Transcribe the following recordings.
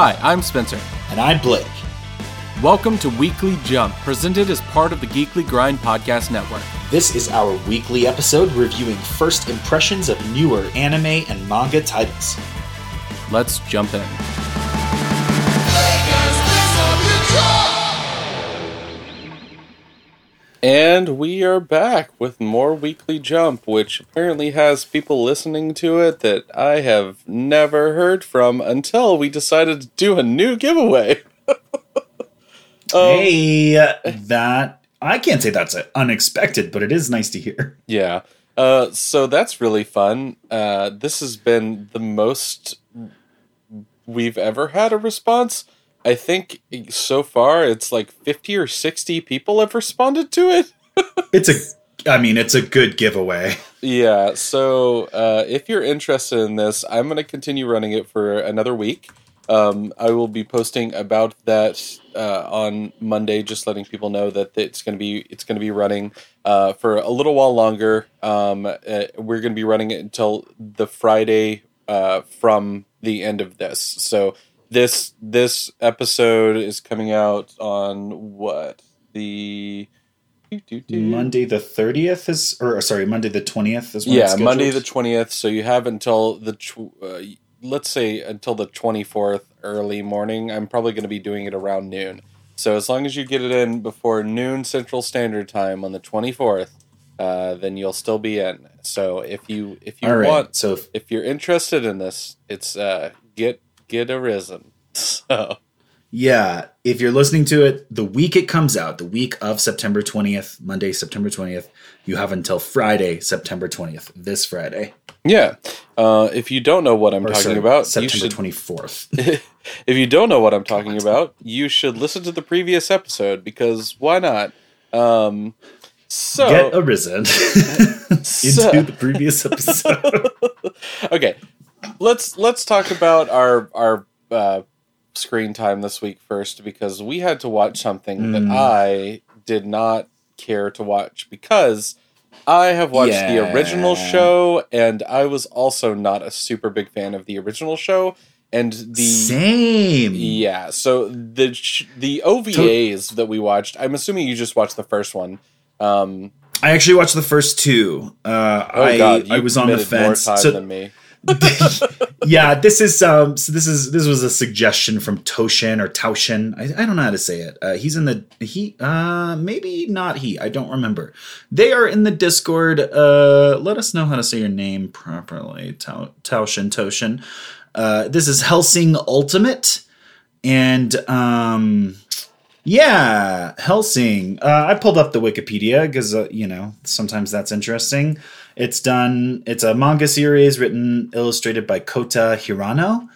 Hi, I'm Spencer. And I'm Blake. Welcome to Weekly Jump, presented as part of the Geekly Grind Podcast Network. This is our weekly episode reviewing first impressions of newer anime and manga titles. Let's jump in. And we are back with more Weekly Jump, which apparently has people listening to it that I have never heard from until we decided to do a new giveaway. um, hey, that I can't say that's unexpected, but it is nice to hear. Yeah. Uh, so that's really fun. Uh, this has been the most we've ever had a response. I think so far it's like 50 or 60 people have responded to it. it's a I mean, it's a good giveaway. Yeah, so uh, if you're interested in this, I'm going to continue running it for another week. Um, I will be posting about that uh, on Monday, just letting people know that it's going to be it's going to be running uh, for a little while longer. Um, uh, we're going to be running it until the Friday uh, from the end of this. So this this episode is coming out on what the Monday the thirtieth is, or sorry, Monday the twentieth is. yeah, Monday the twentieth. So you have until the uh, let's say until the twenty fourth early morning. I'm probably going to be doing it around noon. So as long as you get it in before noon Central Standard Time on the twenty fourth, uh, then you'll still be in. So if you if you right. want, so if, if, you're interested in this, it's uh, get get arisen. So yeah, if you're listening to it the week it comes out, the week of September 20th, Monday, September 20th, you have until Friday, September 20th, this Friday. Yeah. Uh, if you don't know what I'm or talking sorry, about, September should, 24th. if you don't know what I'm talking about, you should listen to the previous episode because why not? Um, so get arisen so, into the previous episode. okay, let's let's talk about our our uh, screen time this week first because we had to watch something mm. that I did not care to watch because I have watched yeah. the original show and I was also not a super big fan of the original show and the same. Yeah so the the OVAs to- that we watched I'm assuming you just watched the first one. Um I actually watched the first two. Uh oh I God, I was on the fence. so, than me yeah, this is um so this is this was a suggestion from Toshin or Taushin. I, I don't know how to say it. Uh, he's in the he uh maybe not he. I don't remember. They are in the Discord. Uh let us know how to say your name properly. Taushin Toshin. Uh this is Hellsing Ultimate and um yeah, Hellsing. Uh, I pulled up the Wikipedia because uh, you know sometimes that's interesting. It's done. It's a manga series written, illustrated by Kota Hirano.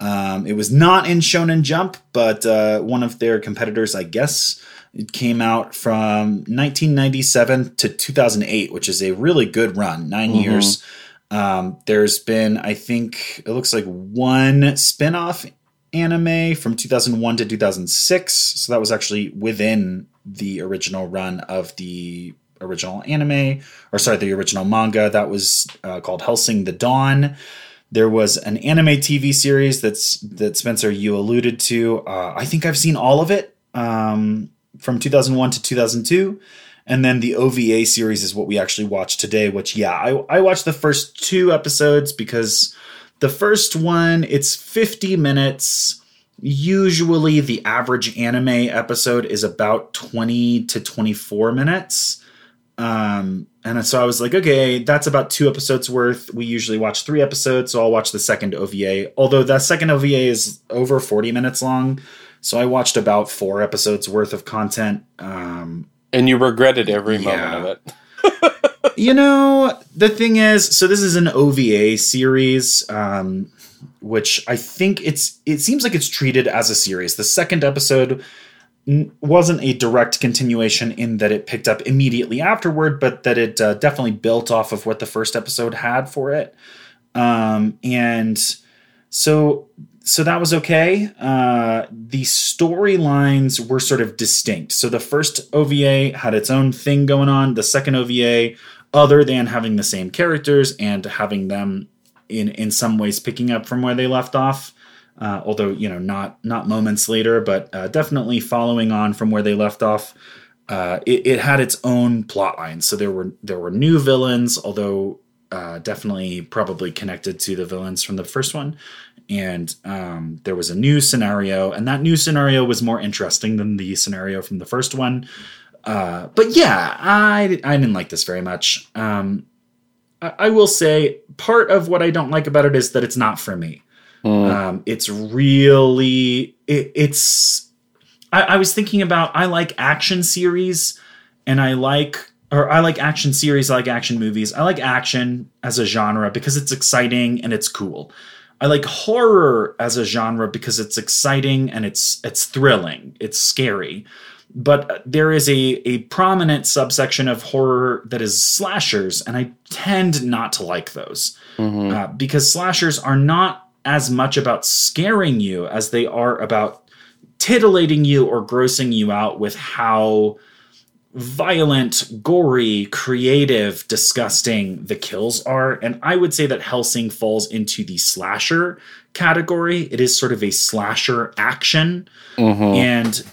Um, it was not in Shonen Jump, but uh, one of their competitors, I guess. It came out from 1997 to 2008, which is a really good run, 9 mm-hmm. years. Um, there's been, I think, it looks like one spin-off anime from 2001 to 2006. So that was actually within the original run of the original anime, or sorry, the original manga that was uh, called Hellsing the Dawn. There was an anime TV series that's that Spencer you alluded to. Uh, I think I've seen all of it um, from 2001 to 2002, and then the OVA series is what we actually watched today. Which yeah, I, I watched the first two episodes because the first one it's 50 minutes. Usually, the average anime episode is about 20 to 24 minutes. Um, and so I was like, okay, that's about two episodes worth. We usually watch three episodes, so I'll watch the second OVA. Although that second OVA is over 40 minutes long. So I watched about four episodes worth of content. Um, and you regretted every yeah. moment of it. you know, the thing is, so this is an OVA series, um, which I think it's it seems like it's treated as a series. The second episode wasn't a direct continuation in that it picked up immediately afterward, but that it uh, definitely built off of what the first episode had for it. Um, and so, so that was okay. Uh, the storylines were sort of distinct. So the first OVA had its own thing going on. The second OVA, other than having the same characters and having them in in some ways picking up from where they left off, Uh, although you know not not moments later, but uh, definitely following on from where they left off. Uh, it, it, had its own plot line, so there were there were new villains, although uh, definitely probably connected to the villains from the first one. And um, there was a new scenario, and that new scenario was more interesting than the scenario from the first one. Uh, but yeah, I I didn't like this very much. Um, I, I, will say part of what I don't like about it is that it's not for me. Mm. Um, it's really it, it's. I, I was thinking about I like action series, and I like or I like action series, I like action movies. I like action as a genre because it's exciting and it's cool. I like horror as a genre because it's exciting and it's it's thrilling. It's scary. But there is a a prominent subsection of horror that is slashers, and I tend not to like those mm-hmm. uh, because slashers are not as much about scaring you as they are about titillating you or grossing you out with how violent, gory, creative, disgusting the kills are. And I would say that Hellsing falls into the slasher category. It is sort of a slasher action. Mm-hmm. And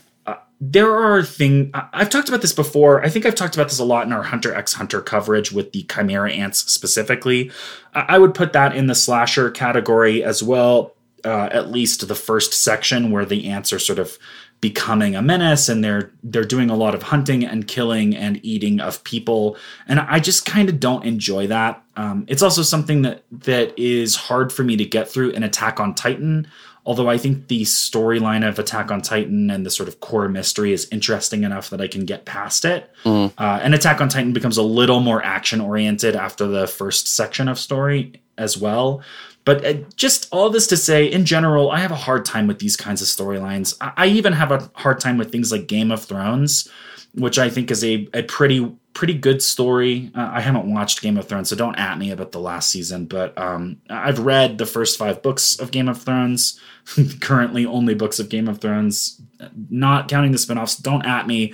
there are things I've talked about this before. I think I've talked about this a lot in our Hunter x Hunter coverage with the Chimera ants specifically. I would put that in the slasher category as well. Uh, at least the first section where the ants are sort of becoming a menace and they're they're doing a lot of hunting and killing and eating of people. And i just kind of don't enjoy that. Um, it's also something that that is hard for me to get through in attack on titan although i think the storyline of attack on titan and the sort of core mystery is interesting enough that i can get past it. Mm. uh, and attack on titan becomes a little more action oriented after the first section of story as well but uh, just all this to say, in general, I have a hard time with these kinds of storylines. I even have a hard time with things like Game of Thrones, which I think is a, a pretty pretty good story. Uh, I haven't watched Game of Thrones, so don't at me about the last season. But um, I've read the first five books of Game of Thrones. Currently, only books of Game of Thrones, not counting the spinoffs. Don't at me.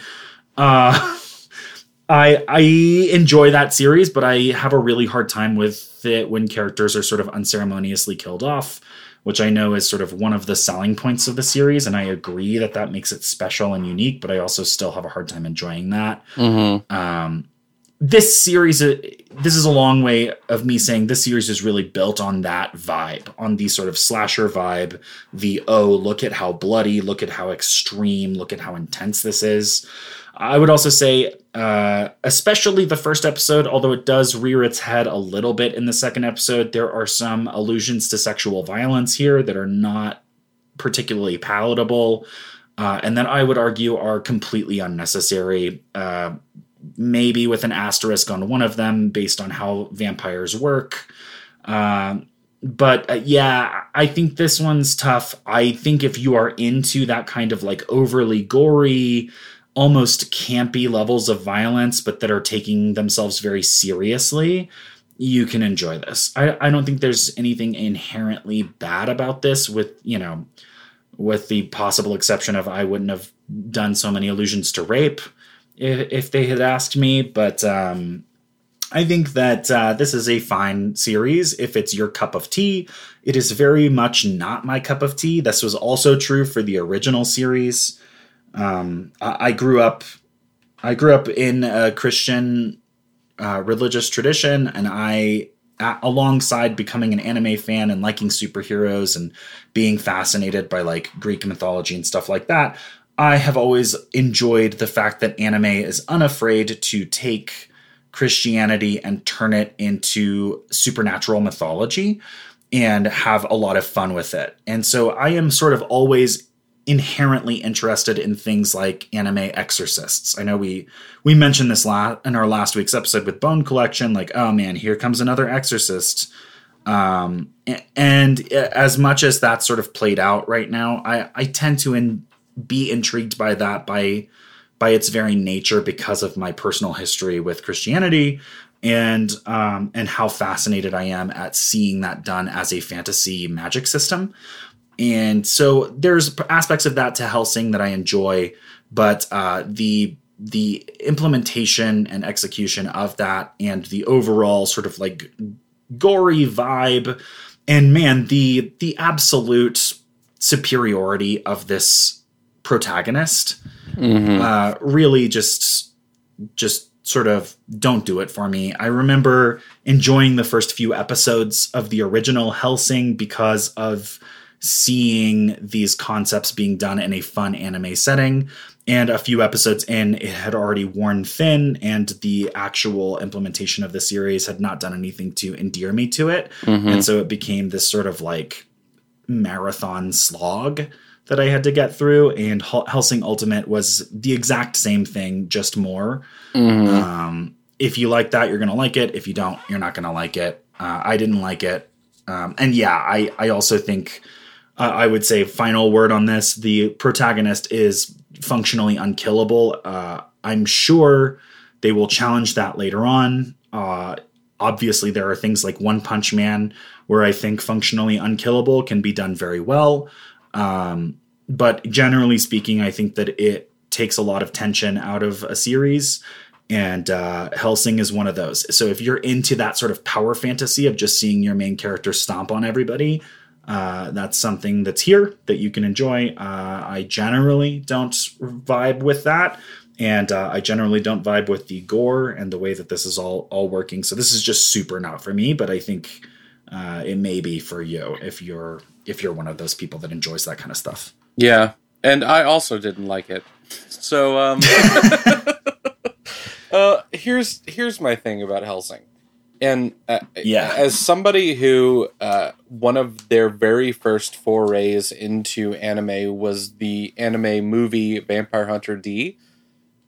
Uh, I I enjoy that series, but I have a really hard time with it when characters are sort of unceremoniously killed off, which I know is sort of one of the selling points of the series, and I agree that that makes it special and unique. But I also still have a hard time enjoying that. Mm-hmm. Um, this series, uh, this is a long way of me saying this series is really built on that vibe, on the sort of slasher vibe. The oh, look at how bloody, look at how extreme, look at how intense this is. I would also say, uh, especially the first episode, although it does rear its head a little bit in the second episode, there are some allusions to sexual violence here that are not particularly palatable, uh, and that I would argue are completely unnecessary. Uh, maybe with an asterisk on one of them based on how vampires work. Um, but uh, yeah, I think this one's tough. I think if you are into that kind of like overly gory, almost campy levels of violence, but that are taking themselves very seriously, you can enjoy this. I, I don't think there's anything inherently bad about this, with, you know, with the possible exception of I wouldn't have done so many allusions to rape if, if they had asked me, but um, I think that uh, this is a fine series if it's your cup of tea. It is very much not my cup of tea. This was also true for the original series. Um, I, I, grew up, I grew up in a Christian uh, religious tradition, and I, alongside becoming an anime fan and liking superheroes and being fascinated by like Greek mythology and stuff like that, I have always enjoyed the fact that anime is unafraid to take Christianity and turn it into supernatural mythology and have a lot of fun with it. And so I am sort of always inherently interested in things like anime exorcists. I know we we mentioned this la- in our last week's episode with Bone Collection like oh man, here comes another exorcist. Um and as much as that sort of played out right now, I I tend to in, be intrigued by that by by its very nature because of my personal history with Christianity and um, and how fascinated I am at seeing that done as a fantasy magic system. And so there's aspects of that to Hellsing that I enjoy, but uh, the the implementation and execution of that and the overall sort of like gory vibe and man the the absolute superiority of this protagonist mm-hmm. uh, really just just sort of don't do it for me. I remember enjoying the first few episodes of the original Hellsing because of seeing these concepts being done in a fun anime setting. And a few episodes in, it had already worn thin, and the actual implementation of the series had not done anything to endear me to it. Mm-hmm. And so it became this sort of like marathon slog that I had to get through. And Hellsing Ultimate was the exact same thing, just more. Mm-hmm. Um, if you like that, you're going to like it. If you don't, you're not going to like it. Uh, I didn't like it. Um, and yeah, I, I also think uh, I would say final word on this the protagonist is functionally unkillable. Uh, I'm sure they will challenge that later on. Uh, obviously, there are things like One Punch Man where I think functionally unkillable can be done very well. Um, but generally speaking, I think that it takes a lot of tension out of a series. And uh, Hellsing is one of those. So if you're into that sort of power fantasy of just seeing your main character stomp on everybody, uh, that's something that's here that you can enjoy. Uh, I generally don't vibe with that, and uh, I generally don't vibe with the gore and the way that this is all all working. So this is just super not for me. But I think uh, it may be for you if you're if you're one of those people that enjoys that kind of stuff. Yeah, and I also didn't like it. So um, uh, here's here's my thing about Hellsing. And uh, yeah, as somebody who uh, one of their very first forays into anime was the anime movie Vampire Hunter D,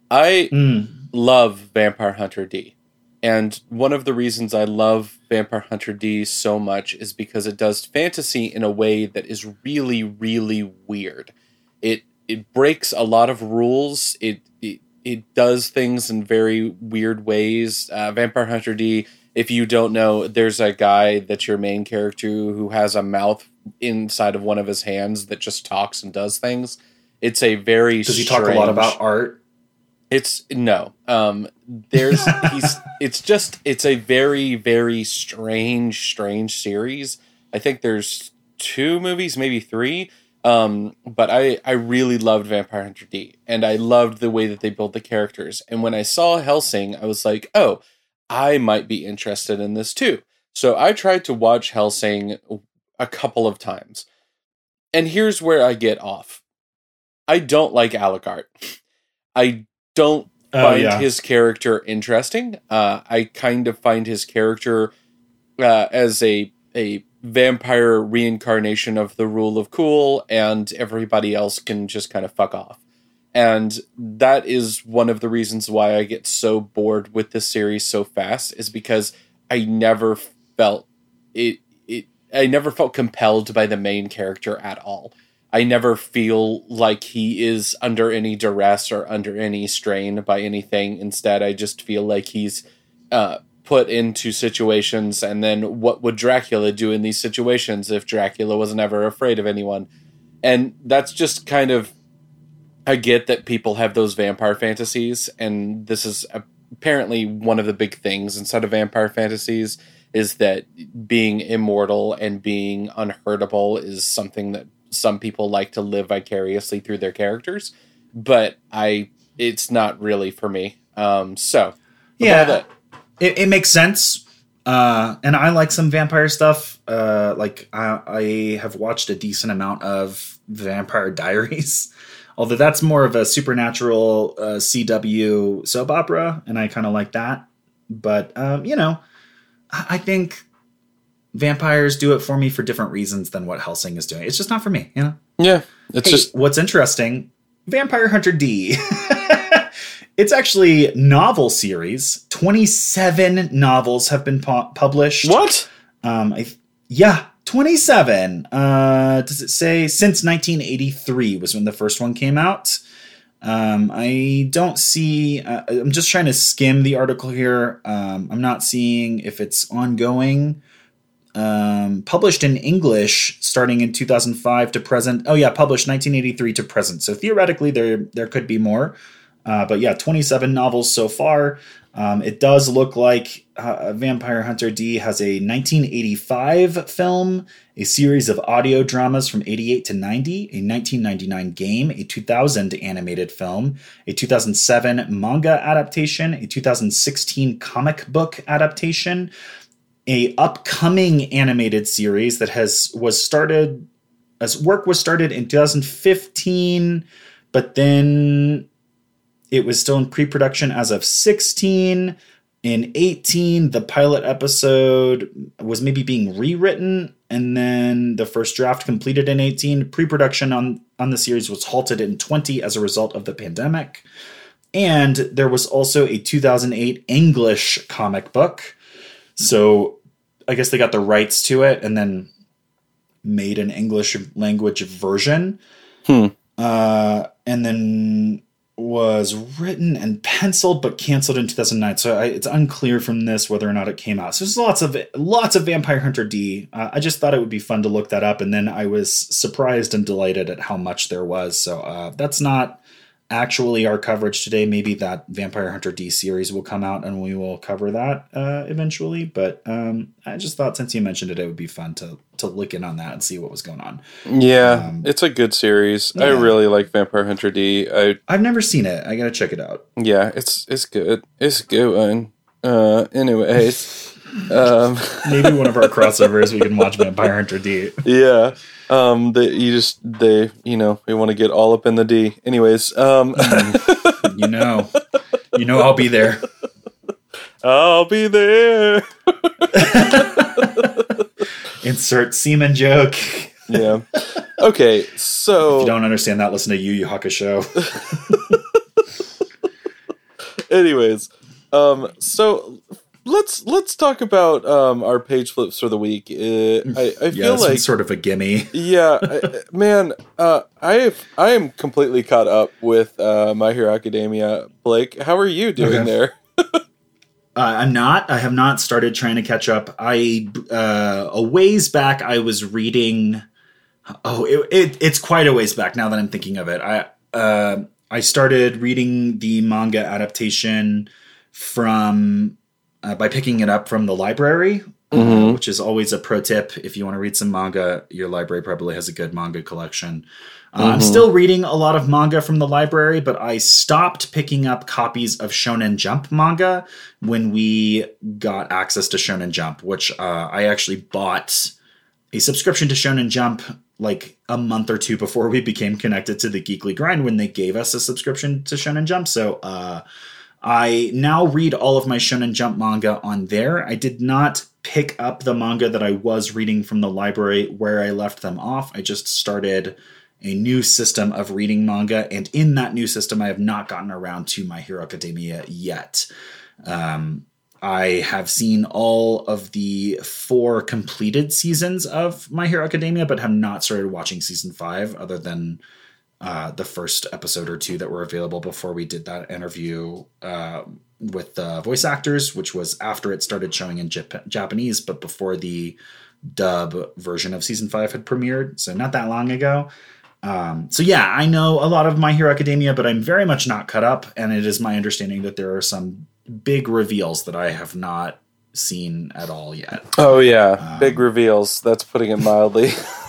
I mm. love Vampire Hunter D. And one of the reasons I love Vampire Hunter D so much is because it does fantasy in a way that is really, really weird. It it breaks a lot of rules. It it, it does things in very weird ways. Uh, Vampire Hunter D if you don't know, there's a guy that's your main character who has a mouth inside of one of his hands that just talks and does things. It's a very does he strange, talk a lot about art? It's no. Um, there's he's. It's just it's a very very strange strange series. I think there's two movies, maybe three. Um, but I I really loved Vampire Hunter D, and I loved the way that they built the characters. And when I saw Hellsing, I was like, oh I might be interested in this too. So I tried to watch Hellsing a couple of times. And here's where I get off. I don't like Alucard. I don't oh, find yeah. his character interesting. Uh, I kind of find his character uh, as a a vampire reincarnation of the rule of cool, and everybody else can just kind of fuck off. And that is one of the reasons why I get so bored with this series so fast is because I never felt it it I never felt compelled by the main character at all. I never feel like he is under any duress or under any strain by anything. Instead, I just feel like he's uh, put into situations, and then what would Dracula do in these situations if Dracula was never afraid of anyone? And that's just kind of I get that people have those vampire fantasies, and this is apparently one of the big things inside of vampire fantasies is that being immortal and being unhurtable is something that some people like to live vicariously through their characters. But I, it's not really for me. Um, so yeah, it, it makes sense. Uh, and I like some vampire stuff. Uh, like I, I have watched a decent amount of Vampire Diaries. Although that's more of a supernatural uh, CW soap opera, and I kind of like that. But um, you know, I-, I think vampires do it for me for different reasons than what Hellsing is doing. It's just not for me, you know. Yeah, it's hey, just what's interesting. Vampire Hunter D. it's actually novel series. Twenty seven novels have been pu- published. What? Um, I, yeah, 27. Uh, does it say since 1983 was when the first one came out? Um, I don't see. Uh, I'm just trying to skim the article here. Um, I'm not seeing if it's ongoing. Um, published in English starting in 2005 to present. Oh yeah, published 1983 to present. So theoretically, there there could be more. Uh, but yeah, 27 novels so far. Um, it does look like uh, Vampire Hunter D has a 1985 film, a series of audio dramas from 88 to 90, a 1999 game, a 2000 animated film, a 2007 manga adaptation, a 2016 comic book adaptation, a upcoming animated series that has was started as work was started in 2015, but then it was still in pre production as of 16. In 18, the pilot episode was maybe being rewritten, and then the first draft completed in 18. Pre production on, on the series was halted in 20 as a result of the pandemic. And there was also a 2008 English comic book. So I guess they got the rights to it and then made an English language version. Hmm. Uh, and then was written and penciled but canceled in 2009 so I, it's unclear from this whether or not it came out so there's lots of lots of vampire hunter d uh, I just thought it would be fun to look that up and then i was surprised and delighted at how much there was so uh, that's not actually our coverage today. Maybe that Vampire Hunter D series will come out and we will cover that uh, eventually. But um, I just thought since you mentioned it, it would be fun to to look in on that and see what was going on. Yeah, um, it's a good series. Yeah. I really like Vampire Hunter D. I I've never seen it. I gotta check it out. Yeah, it's it's good. It's good. Uh, anyways. Um, Maybe one of our crossovers we can watch Vampire Hunter D. Yeah. Um, that you just they you know we want to get all up in the D. Anyways, um, mm, you know, you know I'll be there. I'll be there. Insert semen joke. yeah. Okay, so if you don't understand that, listen to Yu Yu Hakusho. Anyways, um, so let's let's talk about um, our page flips for the week. Uh, I, I feel yeah, like sort of a gimme. yeah, I, man, uh, I I am completely caught up with uh, My Hero Academia. Blake, how are you doing okay. there? Uh, I'm not. I have not started trying to catch up. I uh, a ways back, I was reading. Oh, it, it, it's quite a ways back now that I'm thinking of it. I uh, I started reading the manga adaptation from uh, by picking it up from the library, mm-hmm. uh, which is always a pro tip. If you want to read some manga, your library probably has a good manga collection. Uh, mm-hmm. I'm still reading a lot of manga from the library, but I stopped picking up copies of Shonen Jump manga when we got access to Shonen Jump, which uh, I actually bought a subscription to Shonen Jump like a month or two before we became connected to the Geekly Grind when they gave us a subscription to Shonen Jump. So, uh, I now read all of my Shonen Jump manga on there. I did not pick up the manga that I was reading from the library where I left them off. I just started a new system of reading manga, and in that new system, I have not gotten around to My Hero Academia yet. Um, I have seen all of the four completed seasons of My Hero Academia, but have not started watching season five, other than uh, the first episode or two that were available before we did that interview uh, with the voice actors, which was after it started showing in Jap- Japanese, but before the dub version of season five had premiered. So not that long ago. Um, so yeah, I know a lot of My Hero Academia, but I'm very much not cut up, and it is my understanding that there are some big reveals that I have not seen at all yet. Oh yeah, um, big reveals. That's putting it mildly.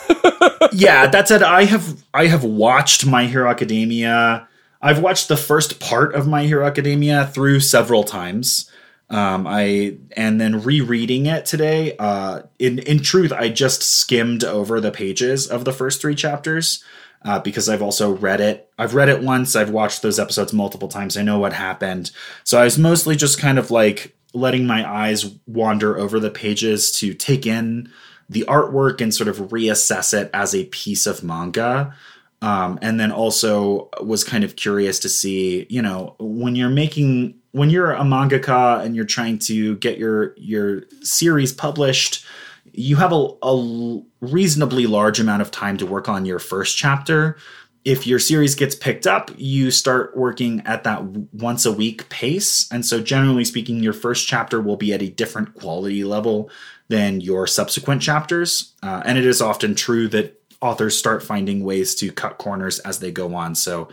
yeah, that said, I have I have watched My Hero Academia. I've watched the first part of My Hero Academia through several times. Um, I and then rereading it today. Uh, in in truth, I just skimmed over the pages of the first three chapters uh, because I've also read it. I've read it once. I've watched those episodes multiple times. I know what happened. So I was mostly just kind of like letting my eyes wander over the pages to take in the artwork and sort of reassess it as a piece of manga. Um, and then also was kind of curious to see, you know, when you're making when you're a mangaka and you're trying to get your your series published, you have a, a reasonably large amount of time to work on your first chapter. If your series gets picked up, you start working at that once a week pace. And so, generally speaking, your first chapter will be at a different quality level than your subsequent chapters. Uh, and it is often true that authors start finding ways to cut corners as they go on. So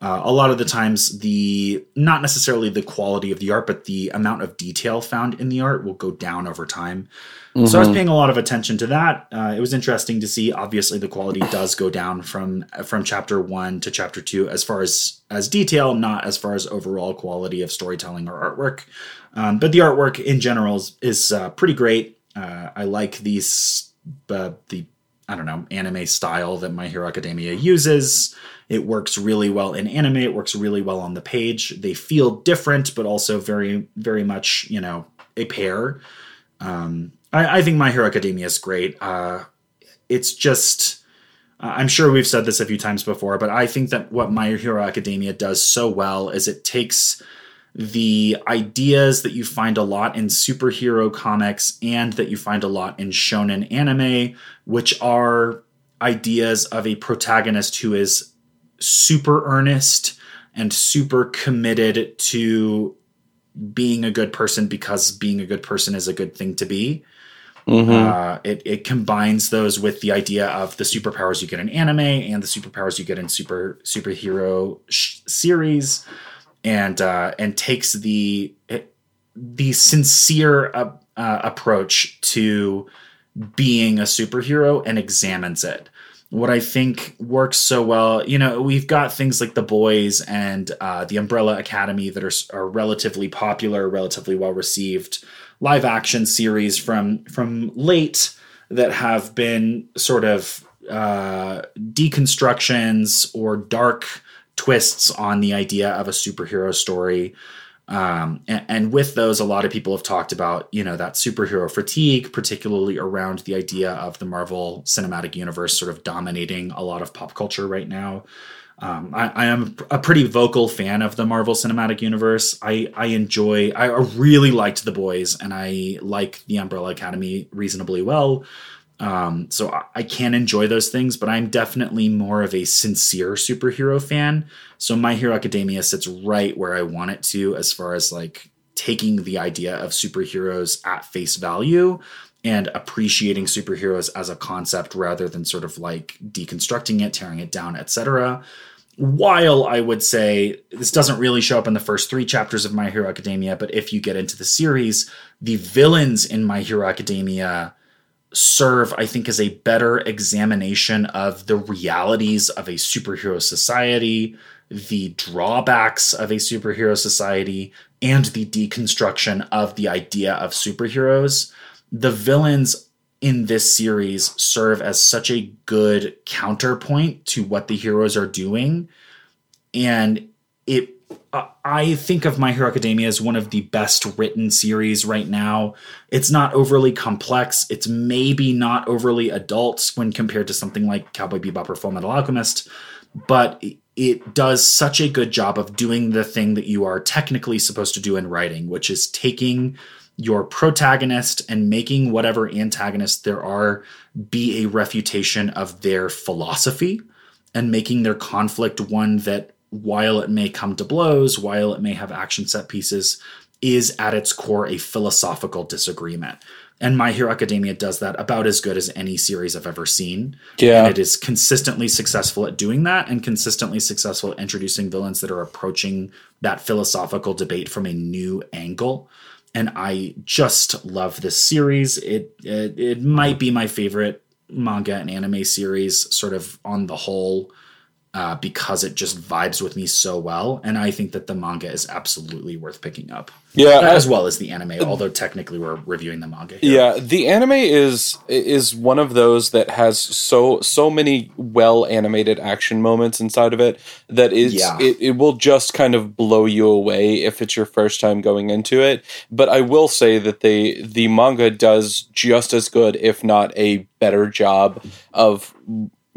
uh, a lot of the times the not necessarily the quality of the art but the amount of detail found in the art will go down over time mm-hmm. so i was mm-hmm. paying a lot of attention to that uh, it was interesting to see obviously the quality does go down from from chapter one to chapter two as far as as detail not as far as overall quality of storytelling or artwork um, but the artwork in general is, is uh, pretty great uh, i like these uh, the I don't know, anime style that My Hero Academia uses. It works really well in anime. It works really well on the page. They feel different, but also very, very much, you know, a pair. Um, I, I, think My Hero Academia is great. Uh, it's just, I'm sure we've said this a few times before, but I think that what My Hero Academia does so well is it takes the ideas that you find a lot in superhero comics and that you find a lot in shonen anime, which are ideas of a protagonist who is super earnest and super committed to being a good person because being a good person is a good thing to be. Mm-hmm. Uh, it, it combines those with the idea of the superpowers you get in anime and the superpowers you get in super superhero sh- series and uh, and takes the the sincere uh, uh, approach to being a superhero and examines it. What I think works so well, you know, we've got things like The Boys and uh, the Umbrella Academy that are, are relatively popular, relatively well received live action series from from late that have been sort of uh, deconstructions or dark twists on the idea of a superhero story. Um, and, and, with those, a lot of people have talked about, you know, that superhero fatigue, particularly around the idea of the Marvel Cinematic Universe sort of dominating a lot of pop culture right now. Um, I, I, am a pretty vocal fan of the Marvel Cinematic Universe. I, I enjoy, I really liked The Boys, and I like the Umbrella Academy reasonably well. Um, so I, I can enjoy those things, but I'm definitely more of a sincere superhero fan. So My Hero Academia sits right where I want it to as far as like taking the idea of superheroes at face value and appreciating superheroes as a concept rather than sort of like deconstructing it, tearing it down, etc. While I would say this doesn't really show up in the first three chapters of My Hero Academia, but if you get into the series, the villains in My Hero Academia serve, I think, as a better examination of the realities of a superhero society, the drawbacks of a superhero society, and the deconstruction of the idea of superheroes. The villains in this series serve as such a good counterpoint to what the heroes are doing. And it I think of My Hero Academia as one of the best written series right now. It's not overly complex. It's maybe not overly adult when compared to something like Cowboy Bebop or Full Metal Alchemist, but it does such a good job of doing the thing that you are technically supposed to do in writing, which is taking your protagonist and making whatever antagonist there are be a refutation of their philosophy and making their conflict one that while it may come to blows, while it may have action set pieces, is at its core a philosophical disagreement. And My Hero Academia does that about as good as any series I've ever seen. Yeah. And it is consistently successful at doing that and consistently successful at introducing villains that are approaching that philosophical debate from a new angle. And I just love this series. It, it, it might be my favorite manga and anime series, sort of on the whole uh, because it just vibes with me so well. And I think that the manga is absolutely worth picking up. Yeah, as well as the anime. Although technically we're reviewing the manga. Here. Yeah, the anime is is one of those that has so so many well animated action moments inside of it that is yeah. it, it will just kind of blow you away if it's your first time going into it. But I will say that the the manga does just as good, if not a better job of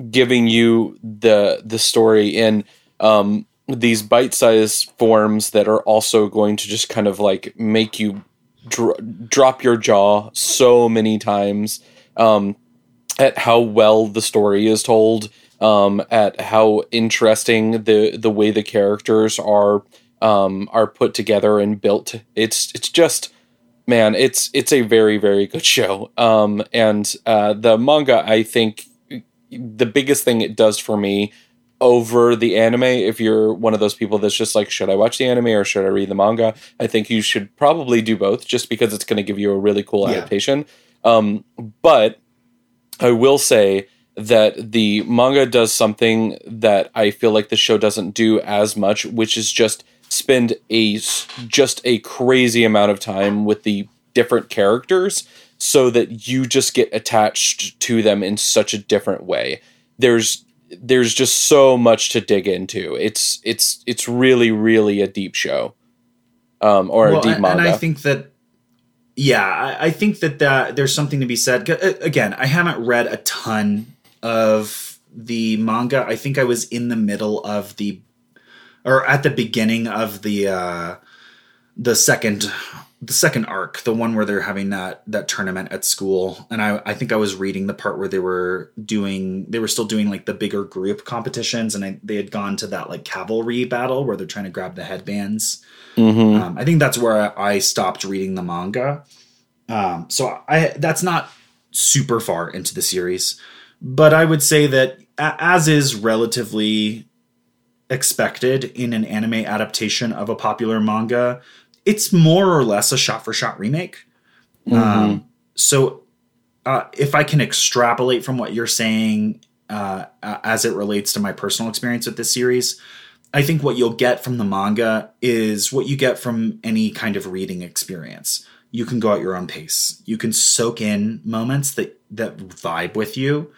giving you the the story in um, these bite-sized forms that are also going to just kind of like make you dr- drop your jaw so many times um, at how well the story is told um, at how interesting the the way the characters are um, are put together and built. It's it's just man it's it's a very very good show. Um, and uh, the manga i think the biggest thing it does for me over the anime if you're one of those people that's just like should i watch the anime or should i read the manga? I think you should probably do both just because it's going to give you a really cool yeah. adaptation. Um, but i will say that the manga does something that i feel like the show doesn't do as much which is just spend a just a crazy amount of time with the different characters so that you just get attached to them in such a different way there's there's just so much to dig into. It's it's it's really really a deep show, um, or well, a deep and, manga. And I think that, yeah, I, I think that that there's something to be said. Again, I haven't read a ton of the manga. I think I was in the middle of the, or at the beginning of the uh, the second the second arc, the one where they're having that that tournament at school, and I I think I was reading the part where they were doing they were still doing like the bigger group competitions, and I, they had gone to that like cavalry battle where they're trying to grab the headbands. Mm-hmm. Um, I think that's where I, I stopped reading the manga. Um, so I that's not super far into the series, but I would say that as is relatively expected in an anime adaptation of a popular manga it's more or less a shot for shot remake. Mm-hmm. Um, so uh, if I can extrapolate from what you're saying uh, as it relates to my personal experience with this series, I think what you'll get from the manga is what you get from any kind of reading experience. You can go at your own pace. You can soak in moments that that vibe with you,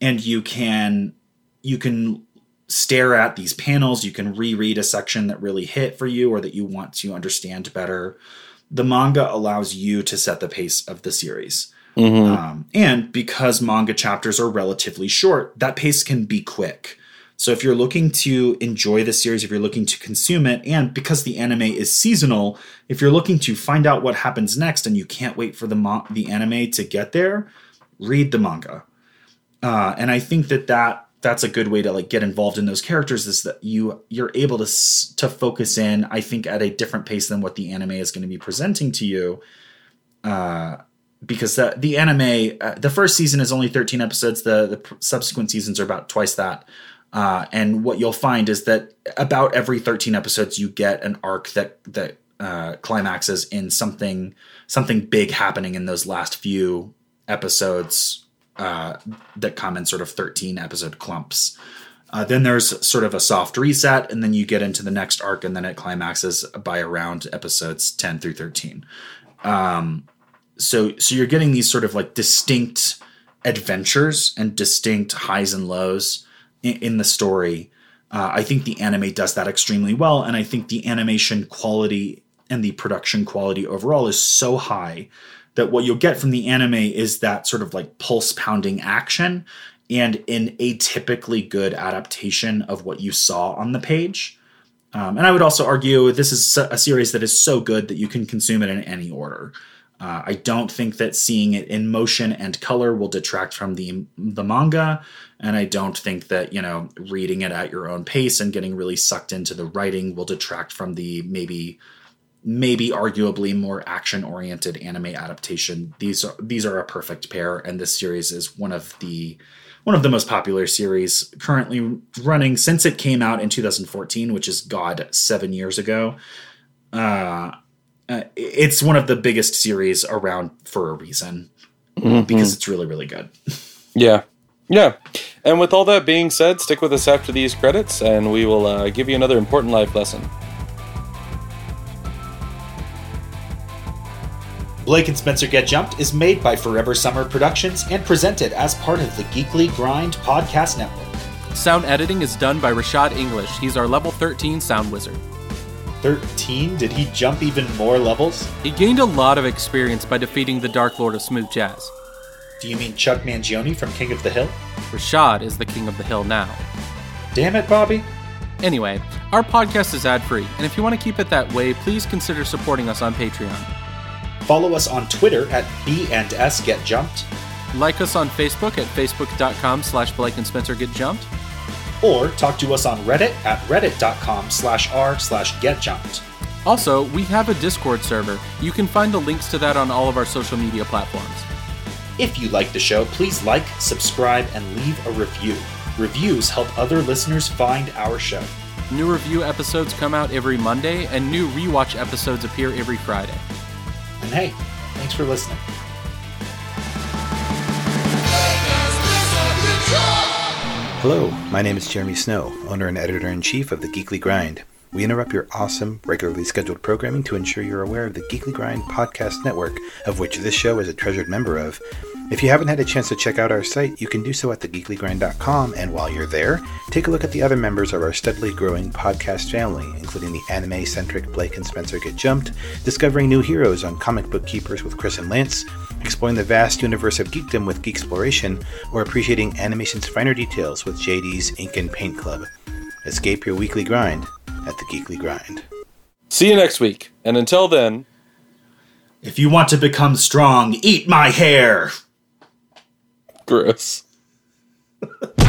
and you can you can stare at these panels. You can reread a section that really hit for you or that you want to understand better. The manga allows you to set the pace of the series. Mm-hmm. Um, and because manga chapters are relatively short, that pace can be quick. So if you're looking to enjoy the series, if you're looking to consume it, and because the anime is seasonal, if you're looking to find out what happens next and you can't wait for the mo- the anime to get there, read the manga. Uh, and I think that that that's a good way to like get involved in those characters is that you you're able to to focus in i think at a different pace than what the anime is going to be presenting to you uh because the the anime uh, the first season is only 13 episodes the the subsequent seasons are about twice that uh, and what you'll find is that about every 13 episodes you get an arc that that uh, climaxes in something something big happening in those last few episodes uh, that come in sort of 13 episode clumps. Uh, then there's sort of a soft reset, and then you get into the next arc, and then it climaxes by around episodes 10 through 13. Um, so, so you're getting these sort of like distinct adventures and distinct highs and lows in, in the story. Uh, I think the anime does that extremely well, and I think the animation quality and the production quality overall is so high that what you'll get from the anime is that sort of like pulse pounding action and an atypically good adaptation of what you saw on the page. Um, and I would also argue this is a series that is so good that you can consume it in any order. Uh, I don't think that seeing it in motion and color will detract from the the manga, and I don't think that you know reading it at your own pace and getting really sucked into the writing will detract from the maybe maybe arguably more action oriented anime adaptation. These are these are a perfect pair, and this series is one of the one of the most popular series currently running since it came out in 2014, which is God seven years ago. Uh, uh, it's one of the biggest series around for a reason mm-hmm. because it's really really good. yeah. Yeah. And with all that being said, stick with us after these credits and we will uh, give you another important life lesson. Blake and Spencer Get Jumped is made by Forever Summer Productions and presented as part of the Geekly Grind podcast network. Sound editing is done by Rashad English. He's our level 13 sound wizard. 13? Did he jump even more levels? He gained a lot of experience by defeating the Dark Lord of Smooth Jazz. Do you mean Chuck Mangione from King of the Hill? Rashad is the King of the Hill now. Damn it, Bobby. Anyway, our podcast is ad free, and if you want to keep it that way, please consider supporting us on Patreon. Follow us on Twitter at B and S Get Jumped. Like us on Facebook at facebook.com slash Blake and Spencer Get Jumped. Or talk to us on Reddit at reddit.com slash r slash get jumped. Also, we have a Discord server. You can find the links to that on all of our social media platforms. If you like the show, please like, subscribe, and leave a review. Reviews help other listeners find our show. New review episodes come out every Monday, and new rewatch episodes appear every Friday. And hey, thanks for listening. Hello, my name is Jeremy Snow, owner and editor in chief of The Geekly Grind. We interrupt your awesome, regularly scheduled programming to ensure you're aware of the Geekly Grind podcast network, of which this show is a treasured member of. If you haven't had a chance to check out our site, you can do so at thegeeklygrind.com, and while you're there, take a look at the other members of our steadily growing podcast family, including the anime centric Blake and Spencer Get Jumped, discovering new heroes on Comic Book Keepers with Chris and Lance, exploring the vast universe of geekdom with Geek Exploration, or appreciating animation's finer details with JD's Ink and Paint Club. Escape your weekly grind at the Geekly Grind. See you next week, and until then. If you want to become strong, eat my hair! Gross.